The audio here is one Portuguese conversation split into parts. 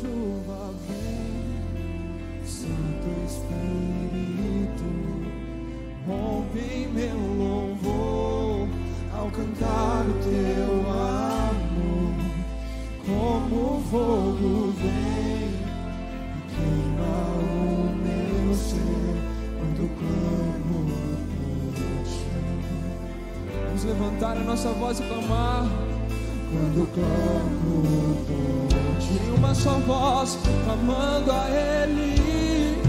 chuva vem, Santo Espírito, rompe meu louvor ao cantar o teu amor, como fogo vem queima o meu ser quando clamo por ti. Vamos levantar a nossa voz e clamar. Quando clamo por ti, uma só voz clamando a Ele.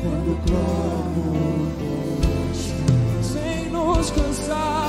Quando clamo por ti, sem nos cansar.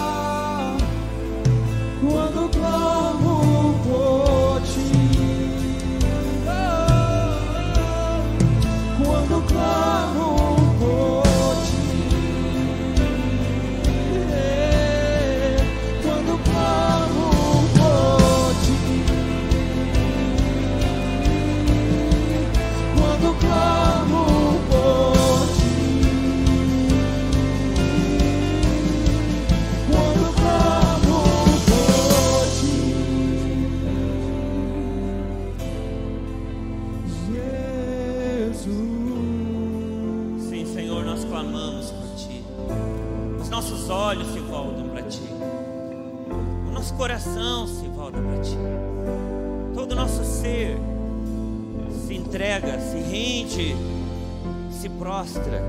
Se prostra.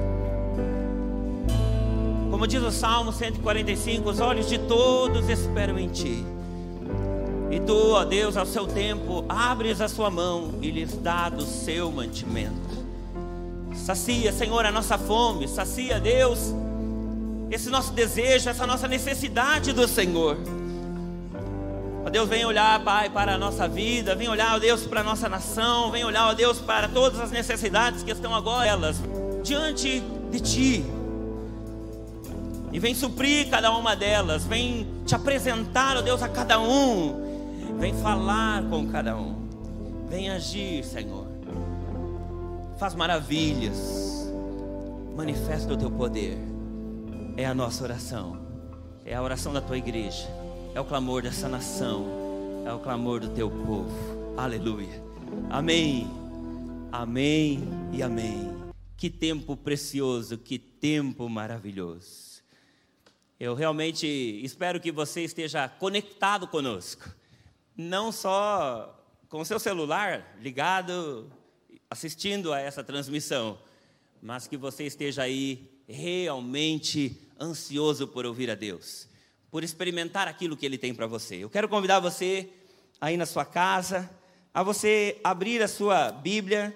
Como diz o Salmo 145, os olhos de todos esperam em Ti. E tu, ó Deus, ao seu tempo, abres a sua mão e lhes dá do seu mantimento. Sacia, Senhor, a nossa fome, sacia, Deus, esse nosso desejo, essa nossa necessidade do Senhor. Ó Deus, vem olhar, Pai, para a nossa vida, vem olhar, ó Deus, para a nossa nação, vem olhar, ó Deus, para todas as necessidades que estão agora elas diante de Ti. E vem suprir cada uma delas, vem te apresentar, ó Deus, a cada um, vem falar com cada um, vem agir, Senhor faz maravilhas, manifesta o teu poder. É a nossa oração, é a oração da tua igreja, é o clamor dessa nação, é o clamor do teu povo. Aleluia. Amém. Amém e amém. Que tempo precioso, que tempo maravilhoso. Eu realmente espero que você esteja conectado conosco, não só com seu celular ligado assistindo a essa transmissão, mas que você esteja aí realmente ansioso por ouvir a Deus, por experimentar aquilo que Ele tem para você. Eu quero convidar você aí na sua casa a você abrir a sua Bíblia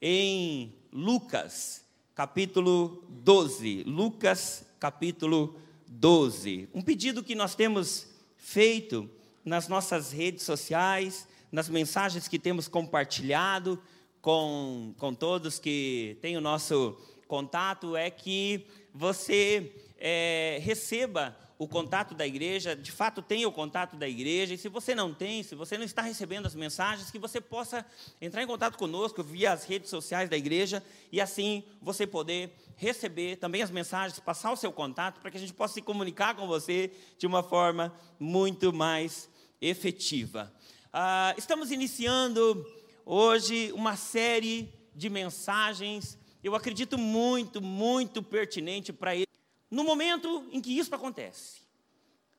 em Lucas, capítulo 12. Lucas, capítulo 12. Um pedido que nós temos feito nas nossas redes sociais, nas mensagens que temos compartilhado com, com todos que têm o nosso contato é que você é, receba o contato da igreja, de fato tenha o contato da igreja, e se você não tem, se você não está recebendo as mensagens, que você possa entrar em contato conosco via as redes sociais da igreja, e assim você poder receber também as mensagens, passar o seu contato, para que a gente possa se comunicar com você de uma forma muito mais efetiva. Ah, estamos iniciando hoje uma série de mensagens, eu acredito muito, muito pertinente para. No momento em que isso acontece,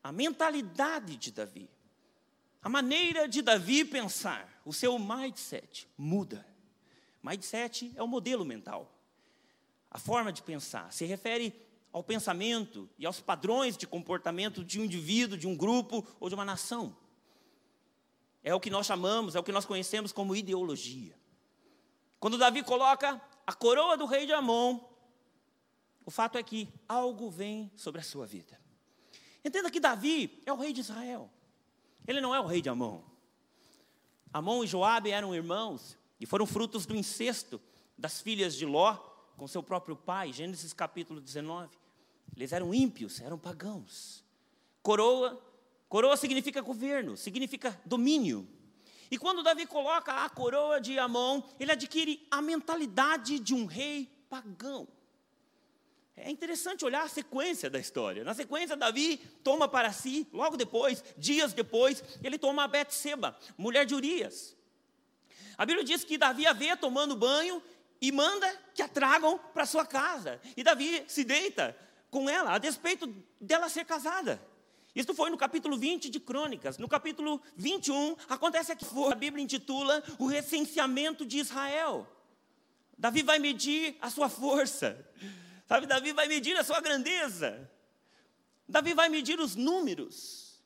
a mentalidade de Davi, a maneira de Davi pensar, o seu mindset muda. Mindset é o modelo mental. A forma de pensar se refere ao pensamento e aos padrões de comportamento de um indivíduo, de um grupo ou de uma nação. É o que nós chamamos, é o que nós conhecemos como ideologia. Quando Davi coloca a coroa do rei de Amon, o fato é que algo vem sobre a sua vida. Entenda que Davi é o rei de Israel. Ele não é o rei de Amon. Amon e Joabe eram irmãos e foram frutos do incesto das filhas de Ló com seu próprio pai, Gênesis capítulo 19. Eles eram ímpios, eram pagãos. Coroa, coroa significa governo, significa domínio. E quando Davi coloca a coroa de Amon, ele adquire a mentalidade de um rei pagão. É interessante olhar a sequência da história. Na sequência, Davi toma para si, logo depois, dias depois, ele toma a Betseba, mulher de Urias. A Bíblia diz que Davi a vê tomando banho e manda que a tragam para sua casa. E Davi se deita com ela, a despeito dela ser casada. Isso foi no capítulo 20 de Crônicas. No capítulo 21, acontece aqui, a Bíblia intitula o recenseamento de Israel. Davi vai medir a sua força. Sabe, Davi vai medir a sua grandeza. Davi vai medir os números.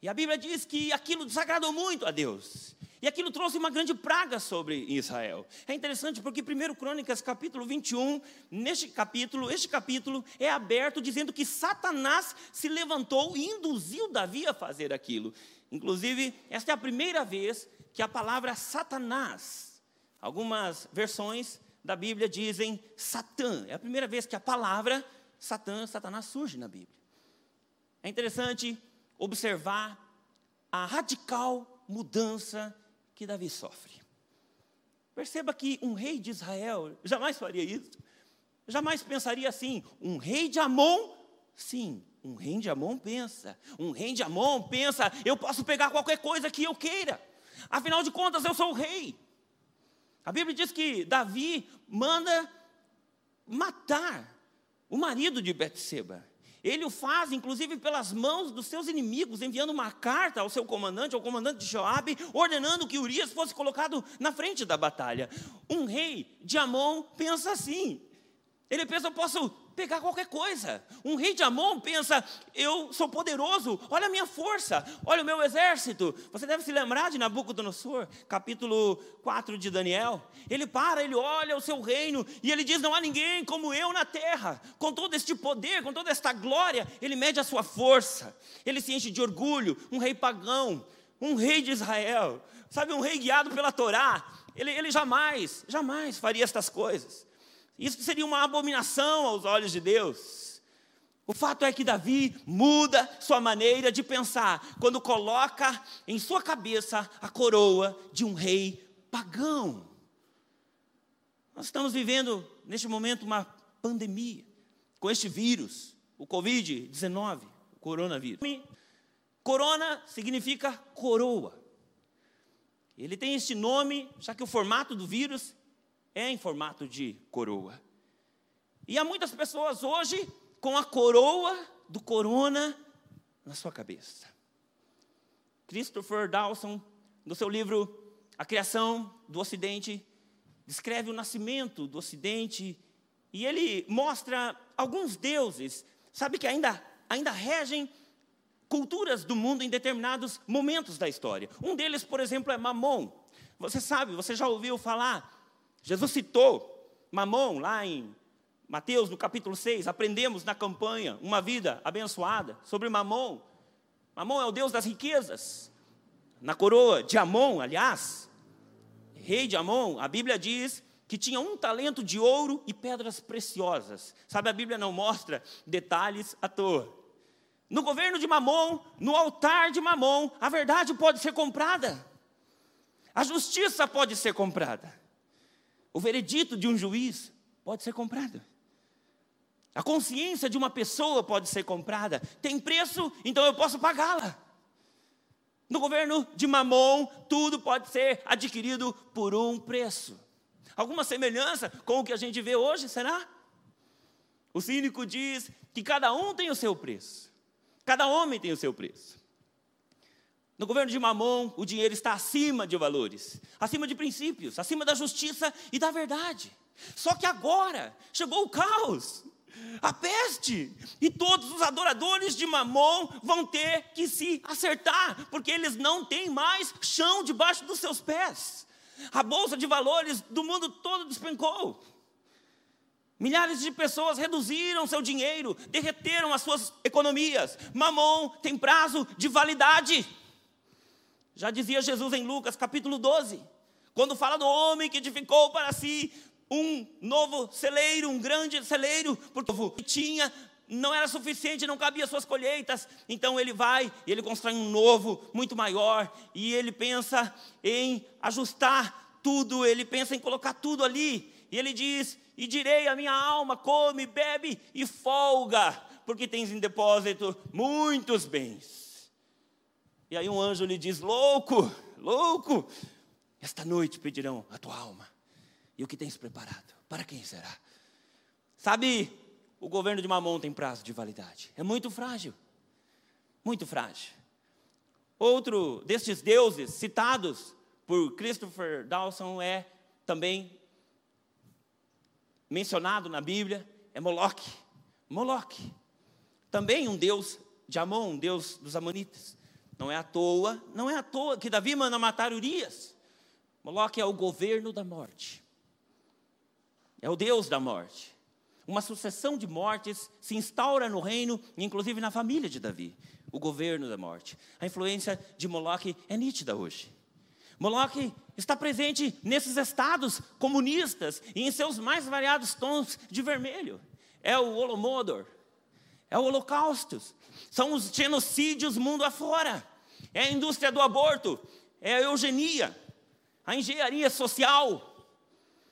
E a Bíblia diz que aquilo desagradou muito a Deus. E aquilo trouxe uma grande praga sobre Israel. É interessante porque 1 Crônicas capítulo 21, neste capítulo, este capítulo é aberto dizendo que Satanás se levantou e induziu Davi a fazer aquilo. Inclusive, esta é a primeira vez que a palavra Satanás, algumas versões da Bíblia dizem Satã. É a primeira vez que a palavra Satã, Satanás surge na Bíblia. É interessante observar a radical mudança que Davi sofre. Perceba que um rei de Israel jamais faria isso. Jamais pensaria assim, um rei de Amon, sim, um rei de Amon pensa. Um rei de Amon pensa, eu posso pegar qualquer coisa que eu queira. Afinal de contas, eu sou o rei. A Bíblia diz que Davi manda matar o marido de Betseba. Ele o faz, inclusive, pelas mãos dos seus inimigos, enviando uma carta ao seu comandante, ao comandante de Joabe, ordenando que Urias fosse colocado na frente da batalha. Um rei de Amon pensa assim. Ele pensa, eu posso pegar qualquer coisa. Um rei de Amon pensa: eu sou poderoso, olha a minha força, olha o meu exército. Você deve se lembrar de Nabucodonosor, capítulo 4 de Daniel. Ele para, ele olha o seu reino e ele diz: Não há ninguém como eu na terra. Com todo este poder, com toda esta glória, ele mede a sua força, ele se enche de orgulho. Um rei pagão, um rei de Israel, sabe, um rei guiado pela Torá. Ele, ele jamais, jamais faria estas coisas. Isso seria uma abominação aos olhos de Deus. O fato é que Davi muda sua maneira de pensar quando coloca em sua cabeça a coroa de um rei pagão. Nós estamos vivendo neste momento uma pandemia com este vírus, o Covid-19, o coronavírus. Corona significa coroa. Ele tem este nome, já que o formato do vírus é em formato de coroa. E há muitas pessoas hoje com a coroa do corona na sua cabeça. Christopher Dawson, no seu livro A Criação do Ocidente, descreve o nascimento do Ocidente e ele mostra alguns deuses, sabe que ainda, ainda regem culturas do mundo em determinados momentos da história. Um deles, por exemplo, é Mamon. Você sabe, você já ouviu falar Jesus citou Mamon lá em Mateus, no capítulo 6. Aprendemos na campanha Uma Vida Abençoada sobre Mamon. Mamon é o Deus das riquezas. Na coroa de Amon, aliás, rei de Amon, a Bíblia diz que tinha um talento de ouro e pedras preciosas. Sabe, a Bíblia não mostra detalhes à toa. No governo de Mamon, no altar de Mamon, a verdade pode ser comprada. A justiça pode ser comprada. O veredito de um juiz pode ser comprado. A consciência de uma pessoa pode ser comprada. Tem preço, então eu posso pagá-la. No governo de Mamon, tudo pode ser adquirido por um preço. Alguma semelhança com o que a gente vê hoje, será? O cínico diz que cada um tem o seu preço. Cada homem tem o seu preço. No governo de Mamon, o dinheiro está acima de valores, acima de princípios, acima da justiça e da verdade. Só que agora chegou o caos, a peste, e todos os adoradores de Mamon vão ter que se acertar, porque eles não têm mais chão debaixo dos seus pés. A bolsa de valores do mundo todo despencou. Milhares de pessoas reduziram seu dinheiro, derreteram as suas economias. Mamon tem prazo de validade. Já dizia Jesus em Lucas capítulo 12, quando fala do homem que edificou para si um novo celeiro, um grande celeiro, porque o que tinha não era suficiente, não cabia suas colheitas. Então ele vai e ele constrói um novo, muito maior, e ele pensa em ajustar tudo, ele pensa em colocar tudo ali. E ele diz: "E direi à minha alma: come, bebe e folga, porque tens em depósito muitos bens." E aí um anjo lhe diz: Louco, louco, esta noite pedirão a tua alma. E o que tens preparado? Para quem será? Sabe, o governo de Mamon tem prazo de validade. É muito frágil. Muito frágil. Outro destes deuses citados por Christopher Dawson é também mencionado na Bíblia, é Moloque. Moloque. Também um deus de Amon, um deus dos Amonitas. Não é à toa, não é à toa que Davi manda matar Urias. Moloque é o governo da morte. É o Deus da morte. Uma sucessão de mortes se instaura no reino, inclusive na família de Davi, o governo da morte. A influência de Moloque é nítida hoje. Moloque está presente nesses estados comunistas e em seus mais variados tons de vermelho. É o Holomodor, é o Holocausto, são os genocídios mundo afora, é a indústria do aborto, é a eugenia, a engenharia social,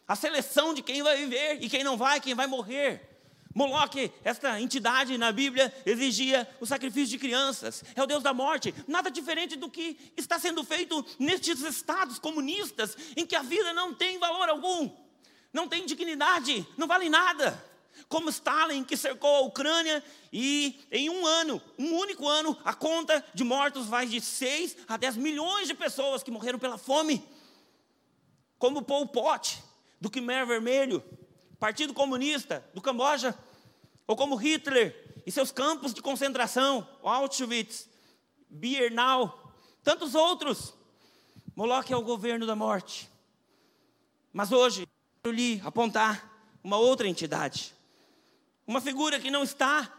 a seleção de quem vai viver e quem não vai, quem vai morrer. Moloque, esta entidade na Bíblia, exigia o sacrifício de crianças. É o Deus da morte. Nada diferente do que está sendo feito nestes estados comunistas, em que a vida não tem valor algum, não tem dignidade, não vale nada. Como Stalin, que cercou a Ucrânia e em um ano, um único ano, a conta de mortos vai de 6 a 10 milhões de pessoas que morreram pela fome. Como Pol Pot, do Khmer Vermelho, Partido Comunista do Camboja, ou como Hitler e seus campos de concentração, Auschwitz, Birkenau, tantos outros. Moloque é o governo da morte. Mas hoje, eu lhe apontar uma outra entidade, uma figura que não está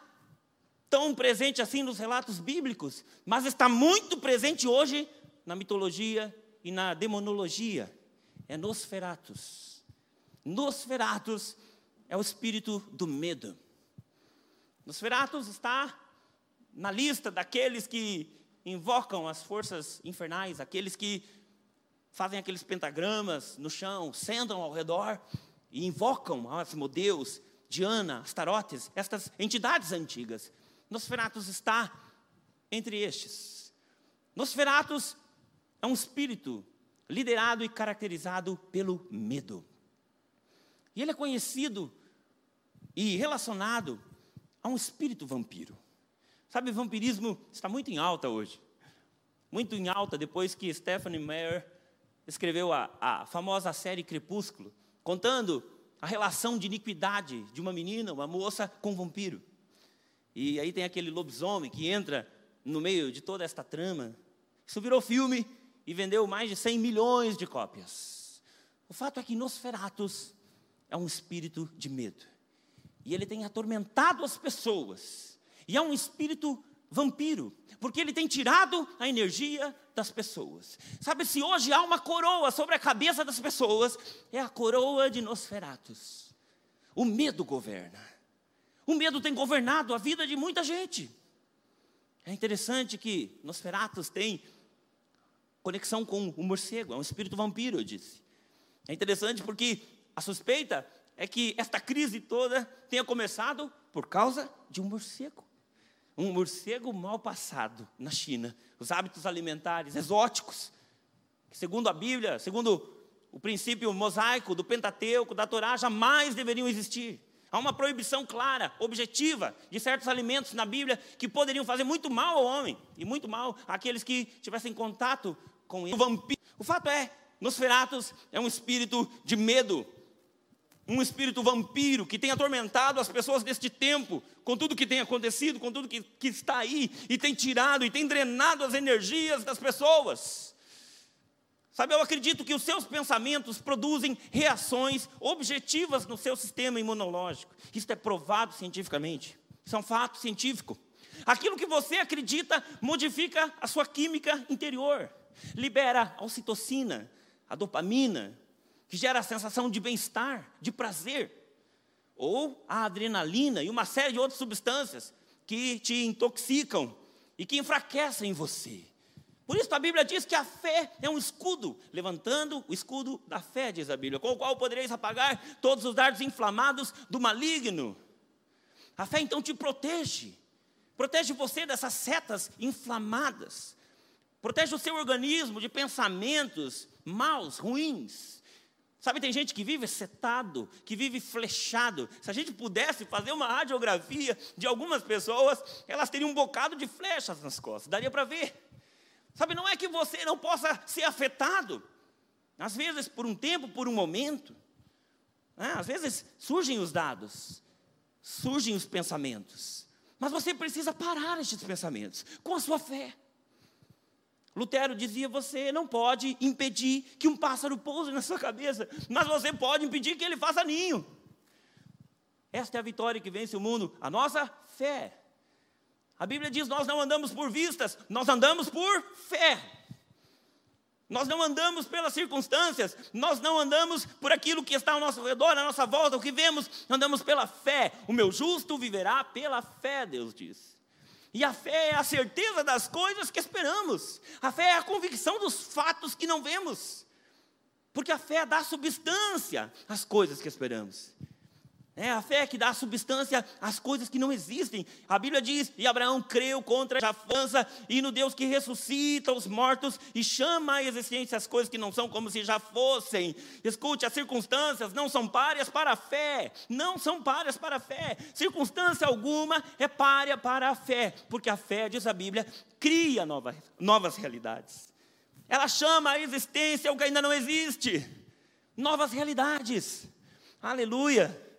tão presente assim nos relatos bíblicos, mas está muito presente hoje na mitologia e na demonologia. É Nosferatus. Nosferatus é o espírito do medo. Nosferatus está na lista daqueles que invocam as forças infernais, aqueles que fazem aqueles pentagramas no chão, sentam ao redor e invocam Asmodeus, Diana, Astarotes, estas entidades antigas. Nosferatus está entre estes. Nosferatus é um espírito liderado e caracterizado pelo medo. E ele é conhecido e relacionado a um espírito vampiro. Sabe, vampirismo está muito em alta hoje. Muito em alta depois que Stephanie Meyer escreveu a, a famosa série Crepúsculo, contando a relação de iniquidade de uma menina, uma moça, com um vampiro. E aí tem aquele lobisomem que entra no meio de toda esta trama. Isso virou filme e vendeu mais de 100 milhões de cópias. O fato é que Nosferatus é um espírito de medo. E ele tem atormentado as pessoas. E é um espírito vampiro, porque ele tem tirado a energia das pessoas. Sabe, se hoje há uma coroa sobre a cabeça das pessoas, é a coroa de Nosferatus. O medo governa. O medo tem governado a vida de muita gente. É interessante que Nosferatus tem conexão com o morcego, é um espírito vampiro, eu disse. É interessante porque a suspeita é que esta crise toda tenha começado por causa de um morcego. Um morcego mal passado na China. Os hábitos alimentares exóticos, segundo a Bíblia, segundo o princípio mosaico do Pentateuco, da Torá, jamais deveriam existir. Há uma proibição clara, objetiva, de certos alimentos na Bíblia que poderiam fazer muito mal ao homem e muito mal àqueles que tivessem contato com ele. O vampiro. O fato é, Nosferatus é um espírito de medo, um espírito vampiro que tem atormentado as pessoas deste tempo, com tudo que tem acontecido, com tudo que, que está aí, e tem tirado e tem drenado as energias das pessoas. Sabe, eu acredito que os seus pensamentos produzem reações objetivas no seu sistema imunológico. Isso é provado cientificamente. Isso é um fato científico. Aquilo que você acredita modifica a sua química interior, libera a ocitocina, a dopamina, que gera a sensação de bem-estar, de prazer, ou a adrenalina e uma série de outras substâncias que te intoxicam e que enfraquecem você. Por isso a Bíblia diz que a fé é um escudo, levantando o escudo da fé, diz a Bíblia, com o qual podereis apagar todos os dardos inflamados do maligno. A fé então te protege, protege você dessas setas inflamadas, protege o seu organismo de pensamentos maus, ruins. Sabe, tem gente que vive setado, que vive flechado. Se a gente pudesse fazer uma radiografia de algumas pessoas, elas teriam um bocado de flechas nas costas, daria para ver. Sabe, não é que você não possa ser afetado, às vezes por um tempo, por um momento, né? às vezes surgem os dados, surgem os pensamentos, mas você precisa parar estes pensamentos com a sua fé. Lutero dizia: você não pode impedir que um pássaro pouse na sua cabeça, mas você pode impedir que ele faça ninho. Esta é a vitória que vence o mundo, a nossa fé. A Bíblia diz: nós não andamos por vistas, nós andamos por fé. Nós não andamos pelas circunstâncias, nós não andamos por aquilo que está ao nosso redor, à nossa volta, o que vemos, andamos pela fé. O meu justo viverá pela fé, Deus diz. E a fé é a certeza das coisas que esperamos, a fé é a convicção dos fatos que não vemos, porque a fé dá substância às coisas que esperamos. É a fé que dá substância às coisas que não existem. A Bíblia diz: e Abraão creu contra a jafança e no Deus que ressuscita os mortos e chama à existência as coisas que não são como se já fossem. Escute, as circunstâncias não são páreas para a fé, não são páreas para a fé. Circunstância alguma é párea para a fé, porque a fé, diz a Bíblia, cria novas, novas realidades. Ela chama à existência o que ainda não existe, novas realidades. Aleluia.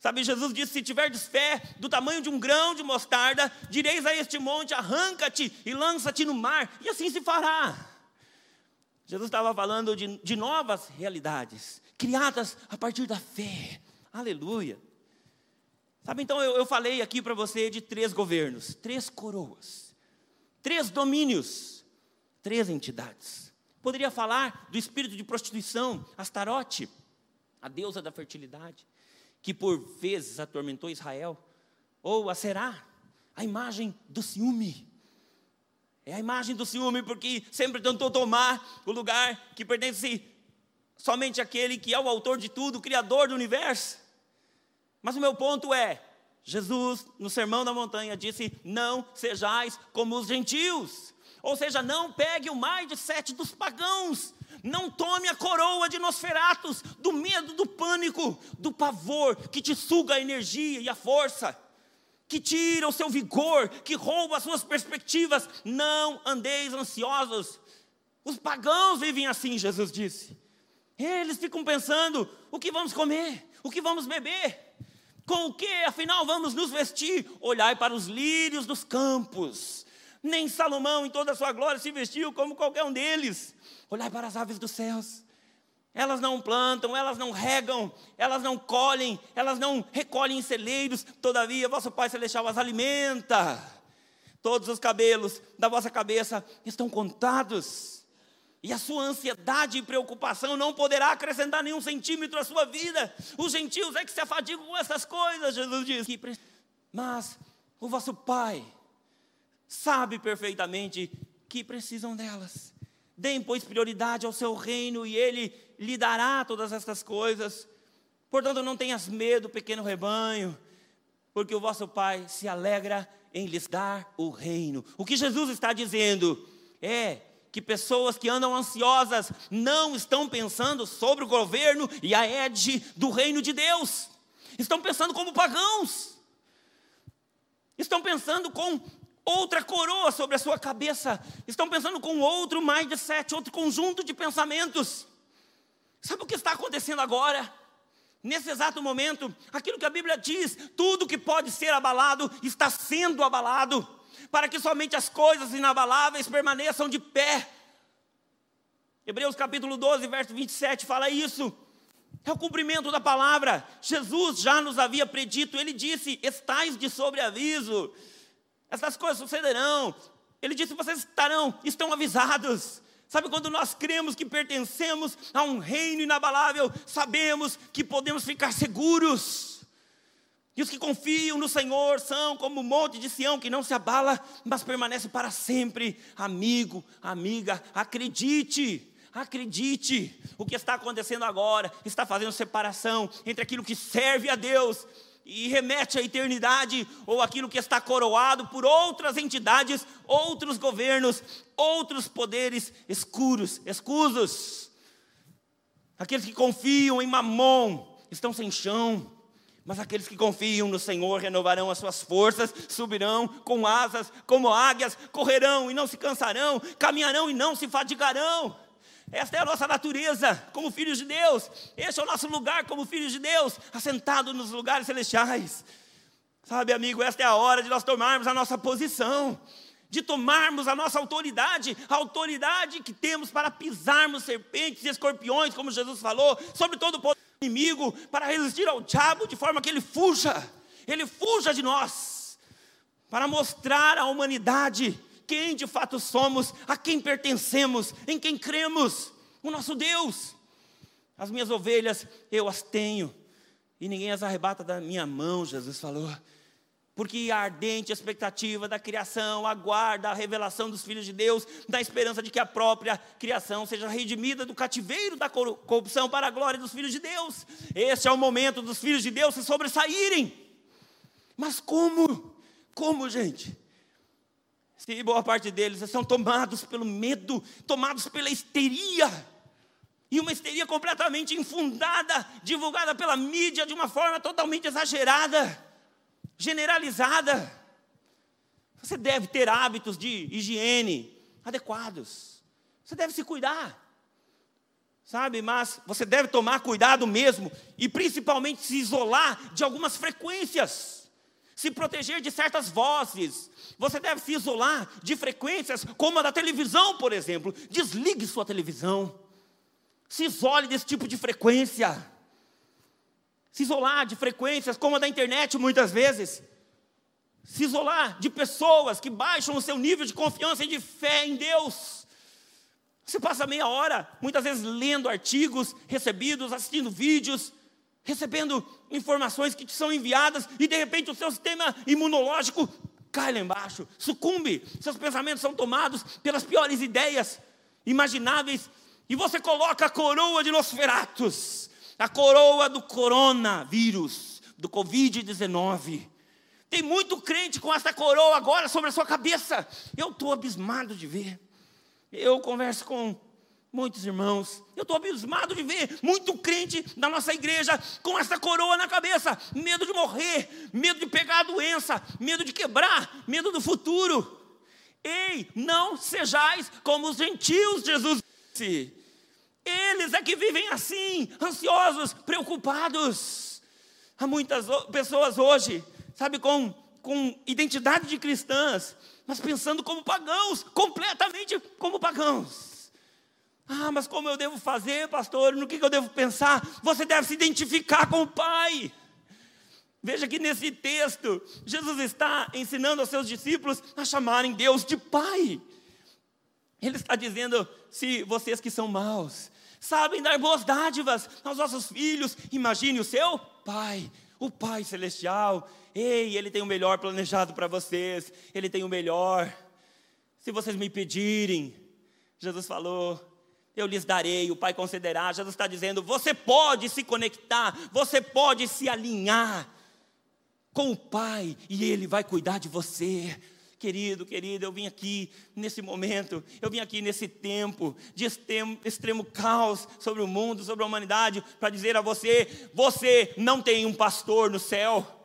Sabe, Jesus disse: se tiverdes fé do tamanho de um grão de mostarda, direis a este monte: arranca-te e lança-te no mar, e assim se fará. Jesus estava falando de, de novas realidades, criadas a partir da fé. Aleluia. Sabe, então eu, eu falei aqui para você de três governos, três coroas, três domínios, três entidades. Poderia falar do espírito de prostituição, Astarote, a deusa da fertilidade que por vezes atormentou Israel, ou a Será, a imagem do ciúme. É a imagem do ciúme porque sempre tentou tomar o lugar que pertence somente àquele que é o autor de tudo, o criador do universo. Mas o meu ponto é, Jesus, no Sermão da Montanha, disse: Não sejais como os gentios. Ou seja, não pegue o mais de sete dos pagãos, não tome a coroa de Nosferatos, do medo, do pânico, do pavor que te suga a energia e a força, que tira o seu vigor, que rouba as suas perspectivas. Não andeis ansiosos. Os pagãos vivem assim, Jesus disse. Eles ficam pensando: o que vamos comer? O que vamos beber? Com o que, afinal, vamos nos vestir? Olhai para os lírios dos campos. Nem Salomão, em toda a sua glória, se vestiu como qualquer um deles. Olhai para as aves dos céus. Elas não plantam, elas não regam, elas não colhem, elas não recolhem em celeiros, todavia vosso Pai Celestial as alimenta. Todos os cabelos da vossa cabeça estão contados. E a sua ansiedade e preocupação não poderá acrescentar nenhum centímetro à sua vida. Os gentios é que se afadigam com essas coisas, Jesus diz. Mas o vosso Pai sabe perfeitamente que precisam delas. Deem, pois, prioridade ao seu reino e ele lhe dará todas estas coisas. Portanto, não tenhas medo, pequeno rebanho, porque o vosso Pai se alegra em lhes dar o reino. O que Jesus está dizendo é que pessoas que andam ansiosas não estão pensando sobre o governo e a ede do reino de Deus, estão pensando como pagãos, estão pensando com outra coroa sobre a sua cabeça. Estão pensando com outro mindset, outro conjunto de pensamentos. Sabe o que está acontecendo agora? Nesse exato momento, aquilo que a Bíblia diz, tudo que pode ser abalado está sendo abalado, para que somente as coisas inabaláveis permaneçam de pé. Hebreus capítulo 12, verso 27 fala isso. É o cumprimento da palavra. Jesus já nos havia predito, ele disse: Estais de sobreaviso. Essas coisas sucederão. Ele disse: vocês estarão, estão avisados. Sabe quando nós cremos que pertencemos a um reino inabalável, sabemos que podemos ficar seguros. E os que confiam no Senhor são como o monte de Sião que não se abala, mas permanece para sempre. Amigo, amiga, acredite. Acredite, o que está acontecendo agora está fazendo separação entre aquilo que serve a Deus e remete à eternidade, ou aquilo que está coroado por outras entidades, outros governos, outros poderes escuros, escusos. Aqueles que confiam em Mamon estão sem chão. Mas aqueles que confiam no Senhor renovarão as suas forças, subirão com asas como águias, correrão e não se cansarão, caminharão e não se fadigarão. Esta é a nossa natureza como filhos de Deus. Este é o nosso lugar como filhos de Deus, assentado nos lugares celestiais. Sabe, amigo, esta é a hora de nós tomarmos a nossa posição, de tomarmos a nossa autoridade, a autoridade que temos para pisarmos serpentes e escorpiões, como Jesus falou, sobre todo o poder inimigo, para resistir ao diabo de forma que ele fuja, ele fuja de nós, para mostrar à humanidade quem de fato somos, a quem pertencemos, em quem cremos, o nosso Deus. As minhas ovelhas eu as tenho, e ninguém as arrebata da minha mão, Jesus falou. Porque a ardente expectativa da criação aguarda a revelação dos filhos de Deus, da esperança de que a própria criação seja redimida do cativeiro da corrupção para a glória dos filhos de Deus. Este é o momento dos filhos de Deus se sobressaírem. Mas como? Como, gente? Se boa parte deles são tomados pelo medo, tomados pela histeria, e uma histeria completamente infundada, divulgada pela mídia de uma forma totalmente exagerada, generalizada. Você deve ter hábitos de higiene adequados. Você deve se cuidar. Sabe, mas você deve tomar cuidado mesmo e principalmente se isolar de algumas frequências. Se proteger de certas vozes, você deve se isolar de frequências como a da televisão, por exemplo. Desligue sua televisão. Se isole desse tipo de frequência. Se isolar de frequências como a da internet, muitas vezes. Se isolar de pessoas que baixam o seu nível de confiança e de fé em Deus. Você passa meia hora, muitas vezes, lendo artigos recebidos, assistindo vídeos, recebendo informações que te são enviadas, e de repente o seu sistema imunológico cai lá embaixo, sucumbe, seus pensamentos são tomados pelas piores ideias imagináveis, e você coloca a coroa de Nosferatus, a coroa do coronavírus, do Covid-19. Tem muito crente com essa coroa agora sobre a sua cabeça. Eu estou abismado de ver. Eu converso com Muitos irmãos, eu estou abismado de ver muito crente da nossa igreja com essa coroa na cabeça, medo de morrer, medo de pegar a doença, medo de quebrar, medo do futuro. Ei, não sejais como os gentios, Jesus disse. Eles é que vivem assim, ansiosos, preocupados. Há muitas pessoas hoje, sabe, com, com identidade de cristãs, mas pensando como pagãos, completamente como pagãos. Ah, mas como eu devo fazer, pastor? No que eu devo pensar? Você deve se identificar com o Pai. Veja que nesse texto, Jesus está ensinando aos seus discípulos a chamarem Deus de Pai. Ele está dizendo: se vocês que são maus sabem dar boas dádivas aos vossos filhos, imagine o seu Pai, o Pai Celestial. Ei, Ele tem o melhor planejado para vocês, Ele tem o melhor. Se vocês me pedirem, Jesus falou, eu lhes darei, o Pai concederá. Jesus está dizendo: você pode se conectar, você pode se alinhar com o Pai e Ele vai cuidar de você. Querido, querido, eu vim aqui nesse momento, eu vim aqui nesse tempo de extremo, extremo caos sobre o mundo, sobre a humanidade, para dizer a você: você não tem um pastor no céu.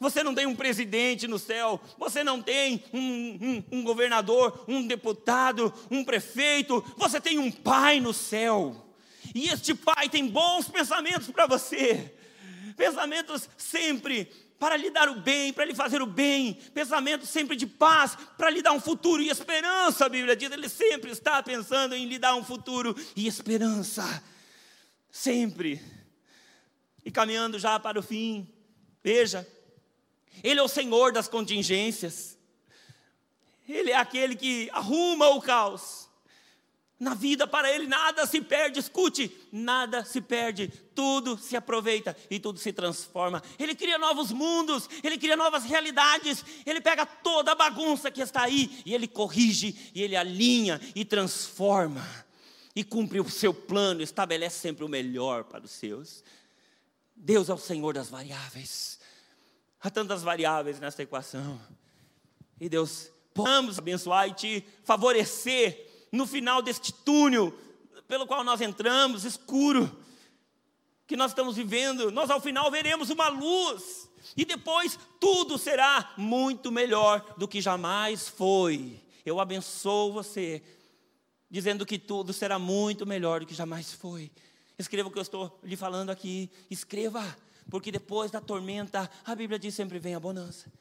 Você não tem um presidente no céu, você não tem um, um, um, governador, um deputado, um prefeito, você tem um pai no céu. E este pai tem bons pensamentos para você, pensamentos sempre para lhe dar o bem, para lhe fazer o bem, pensamentos sempre de paz, para lhe dar um futuro e esperança. A Bíblia diz, ele sempre está pensando em lhe dar um futuro e esperança, sempre. E caminhando já para o fim, veja, ele é o Senhor das contingências. Ele é aquele que arruma o caos. Na vida, para Ele, nada se perde, escute, nada se perde, tudo se aproveita e tudo se transforma. Ele cria novos mundos, Ele cria novas realidades, Ele pega toda a bagunça que está aí e Ele corrige, e Ele alinha e transforma, e cumpre o seu plano, estabelece sempre o melhor para os seus. Deus é o Senhor das variáveis. Há tantas variáveis nessa equação. E Deus, vamos abençoar e te favorecer no final deste túnel pelo qual nós entramos, escuro. que nós estamos vivendo, nós ao final veremos uma luz, e depois tudo será muito melhor do que jamais foi. Eu abençoo você, dizendo que tudo será muito melhor do que jamais foi. Escreva o que eu estou lhe falando aqui, escreva, porque depois da tormenta, a Bíblia diz sempre vem a bonança.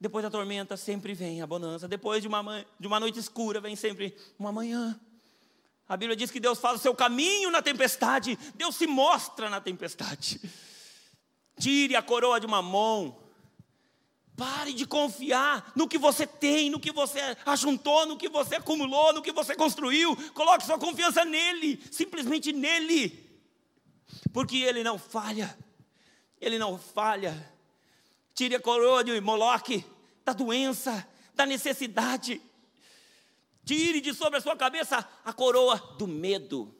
Depois da tormenta sempre vem a bonança. Depois de uma, de uma noite escura vem sempre uma manhã. A Bíblia diz que Deus faz o seu caminho na tempestade, Deus se mostra na tempestade. Tire a coroa de mamão. Pare de confiar no que você tem, no que você ajuntou, no que você acumulou, no que você construiu. Coloque sua confiança nele, simplesmente nele. Porque ele não falha. Ele não falha. Tire a coroa de Moloque, da doença, da necessidade. Tire de sobre a sua cabeça a coroa do medo.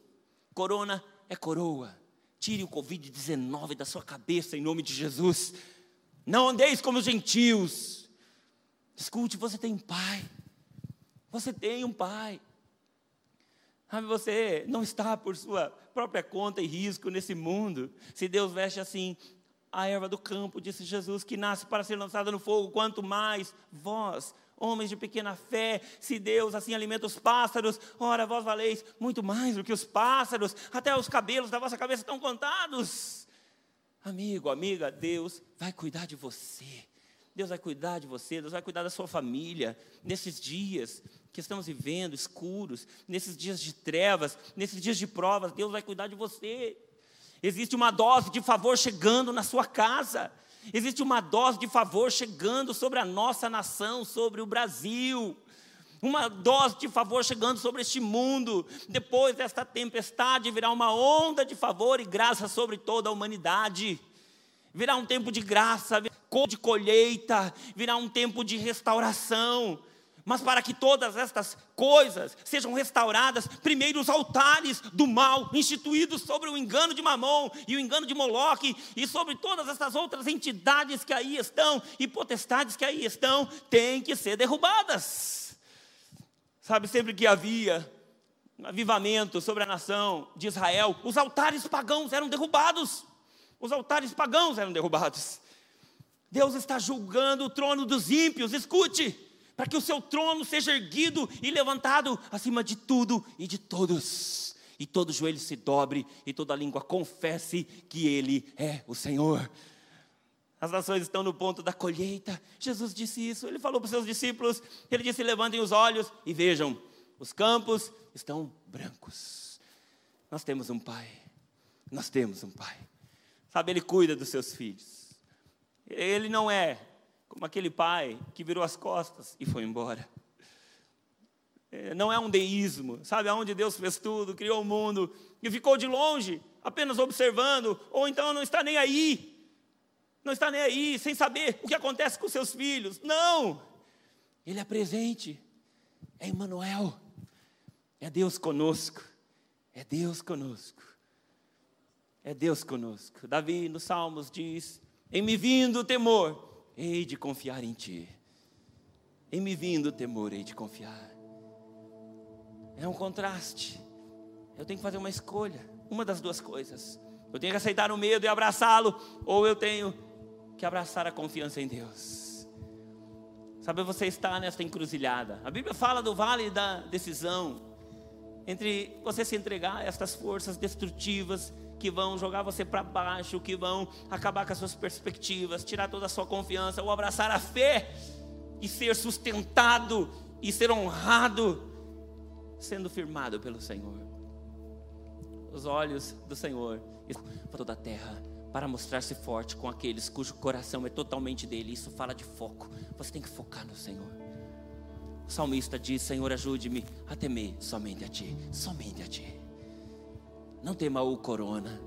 Corona é coroa. Tire o Covid-19 da sua cabeça em nome de Jesus. Não andeis como os gentios. Escute, você tem um pai. Você tem um pai. Sabe, você não está por sua própria conta e risco nesse mundo. Se Deus veste assim a erva do campo, disse Jesus, que nasce para ser lançada no fogo, quanto mais vós, homens de pequena fé, se Deus assim alimenta os pássaros, ora vós valeis muito mais do que os pássaros, até os cabelos da vossa cabeça estão contados. Amigo, amiga, Deus vai cuidar de você. Deus vai cuidar de você, Deus vai cuidar da sua família nesses dias que estamos vivendo, escuros, nesses dias de trevas, nesses dias de provas, Deus vai cuidar de você. Existe uma dose de favor chegando na sua casa. Existe uma dose de favor chegando sobre a nossa nação, sobre o Brasil. Uma dose de favor chegando sobre este mundo. Depois desta tempestade virá uma onda de favor e graça sobre toda a humanidade. Virá um tempo de graça, de colheita, virá um tempo de restauração. Mas para que todas estas coisas sejam restauradas, primeiro os altares do mal instituídos sobre o engano de Mamon e o engano de Moloque e sobre todas essas outras entidades que aí estão e potestades que aí estão, têm que ser derrubadas. Sabe, sempre que havia um avivamento sobre a nação de Israel, os altares pagãos eram derrubados. Os altares pagãos eram derrubados. Deus está julgando o trono dos ímpios, escute para que o seu trono seja erguido e levantado acima de tudo e de todos, e todo joelho se dobre e toda língua confesse que Ele é o Senhor. As nações estão no ponto da colheita. Jesus disse isso. Ele falou para os seus discípulos. Ele disse: levantem os olhos e vejam, os campos estão brancos. Nós temos um Pai. Nós temos um Pai. Sabe, Ele cuida dos seus filhos. Ele não é como aquele pai que virou as costas e foi embora. É, não é um deísmo, sabe? Aonde Deus fez tudo, criou o mundo e ficou de longe, apenas observando, ou então não está nem aí, não está nem aí, sem saber o que acontece com seus filhos. Não! Ele é presente, é Emmanuel, é Deus conosco, é Deus conosco, é Deus conosco. Davi nos Salmos diz: Em me vindo o temor, hei de confiar em Ti. Em me vindo o temor, hei de confiar. É um contraste. Eu tenho que fazer uma escolha, uma das duas coisas. Eu tenho que aceitar o medo e abraçá-lo, ou eu tenho que abraçar a confiança em Deus. Sabe, você está nesta encruzilhada. A Bíblia fala do vale da decisão entre você se entregar a estas forças destrutivas que vão jogar você para baixo, que vão acabar com as suas perspectivas, tirar toda a sua confiança, ou abraçar a fé e ser sustentado e ser honrado, sendo firmado pelo Senhor. Os olhos do Senhor para toda a terra, para mostrar-se forte com aqueles cujo coração é totalmente dele. Isso fala de foco. Você tem que focar no Senhor. O salmista diz: Senhor, ajude-me a temer somente a Ti, somente a Ti. Não tema o corona.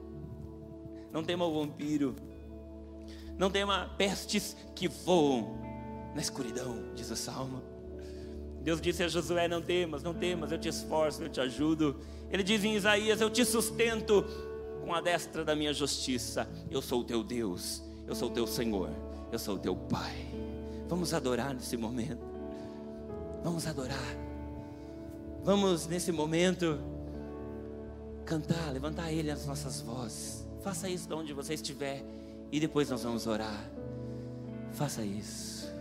Não tema o vampiro. Não tema pestes que voam na escuridão, diz o salmo. Deus disse a Josué: Não temas, não temas, eu te esforço, eu te ajudo. Ele diz em Isaías: Eu te sustento com a destra da minha justiça. Eu sou o teu Deus, eu sou o teu Senhor, eu sou o teu Pai. Vamos adorar nesse momento. Vamos adorar. Vamos nesse momento cantar, levantar Ele as nossas vozes. Faça isso de onde você estiver e depois nós vamos orar. Faça isso.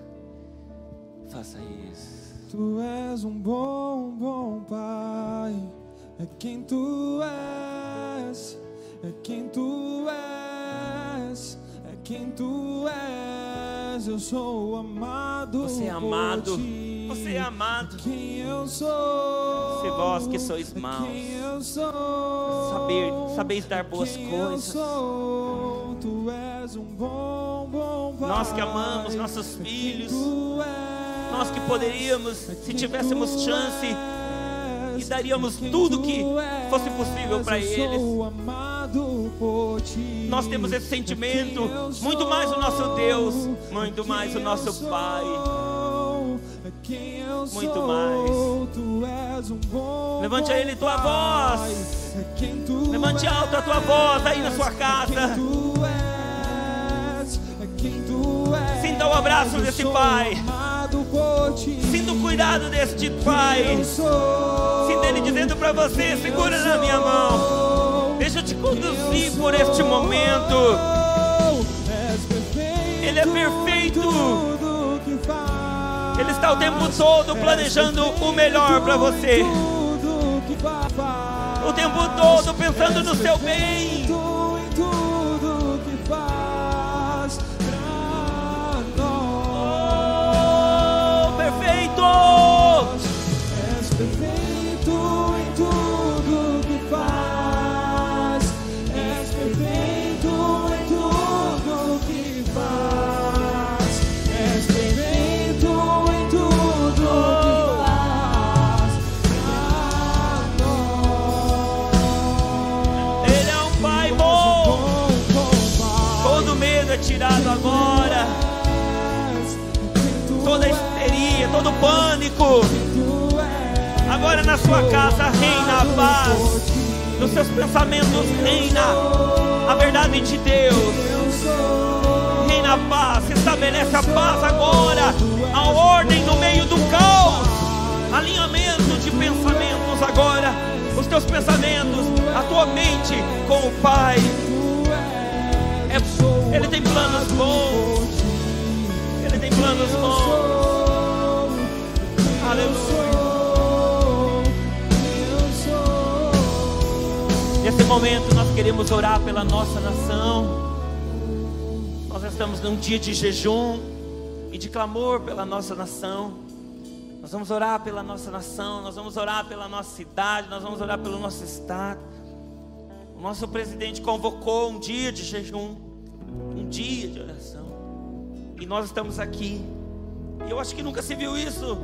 Faça isso. Tu és um bom, bom Pai. É quem tu és. É quem tu és. É quem tu és. Eu sou amado. Você é amado. Você é amado. Quem eu sou. Se vós que sois É maus, Quem eu sou. Saber, sabeis dar boas coisas. sou. Tu és um bom, bom Pai. Nós que amamos nossos filhos. és. Nós que poderíamos, se tivéssemos chance, e e daríamos tudo que fosse possível para eles. Nós temos esse sentimento, muito mais o nosso Deus, muito mais o nosso Pai. Muito mais. Levante a Ele tua voz. Levante alto a tua voz aí na sua casa. Sinta o abraço desse Pai. Sinta o cuidado deste Pai. Sinta Ele dizendo para você: segura na minha mão. Deixa eu te conduzir por este momento. Ele é perfeito. Ele está o tempo todo planejando o melhor para você. O tempo todo pensando no seu bem. Oh, perfeito! Pânico. Agora na sua casa reina a paz. Nos seus pensamentos reina a verdade de Deus. Reina a paz, estabelece a paz agora. A ordem no meio do caos. Alinhamento de pensamentos agora. Os teus pensamentos, a tua mente com o Pai. Ele tem planos bons. Ele tem planos bons. Aleluia. Momento nós queremos orar pela nossa nação. Nós estamos num dia de jejum e de clamor pela nossa nação. Nós vamos orar pela nossa nação, nós vamos orar pela nossa cidade, nós vamos orar pelo nosso estado. O nosso presidente convocou um dia de jejum, um dia de oração. E nós estamos aqui. E eu acho que nunca se viu isso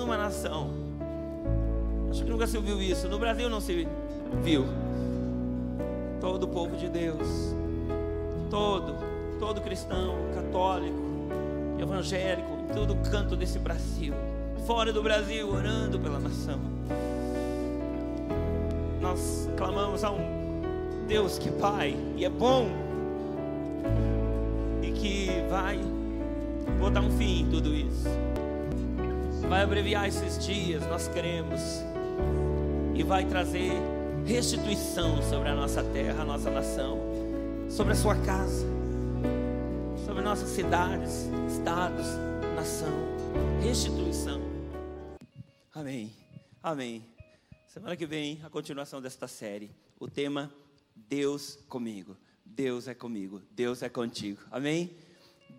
numa nação. Acho que nunca se viu isso. No Brasil não se viu. Todo o povo de Deus, todo, todo cristão, católico, evangélico, em todo canto desse Brasil, fora do Brasil, orando pela nação. Nós clamamos a um Deus que é Pai e é bom e que vai botar um fim em tudo isso. Vai abreviar esses dias, nós cremos, e vai trazer restituição sobre a nossa terra, a nossa nação, sobre a sua casa, sobre nossas cidades, estados, nação. Restituição. Amém. Amém. Semana que vem, a continuação desta série. O tema Deus comigo. Deus é comigo. Deus é contigo. Amém?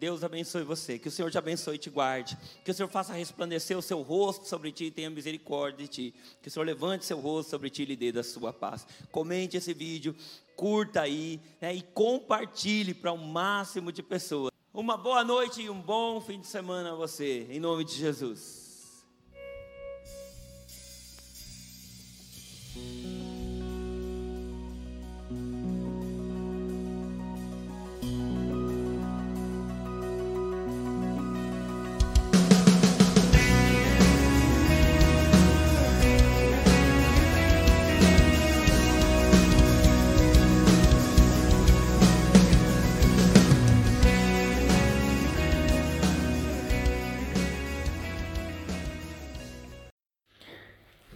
Deus abençoe você. Que o Senhor te abençoe e te guarde. Que o Senhor faça resplandecer o seu rosto sobre ti e tenha misericórdia de ti. Que o Senhor levante seu rosto sobre ti e lhe dê da sua paz. Comente esse vídeo, curta aí né, e compartilhe para o máximo de pessoas. Uma boa noite e um bom fim de semana a você. Em nome de Jesus.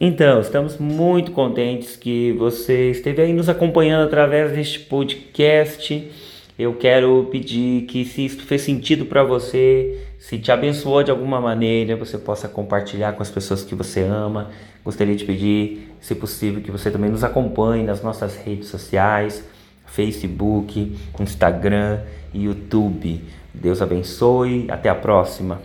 Então, estamos muito contentes que você esteve aí nos acompanhando através deste podcast. Eu quero pedir que, se isso fez sentido para você, se te abençoou de alguma maneira, você possa compartilhar com as pessoas que você ama. Gostaria de pedir, se possível, que você também nos acompanhe nas nossas redes sociais, Facebook, Instagram e YouTube. Deus abençoe. Até a próxima.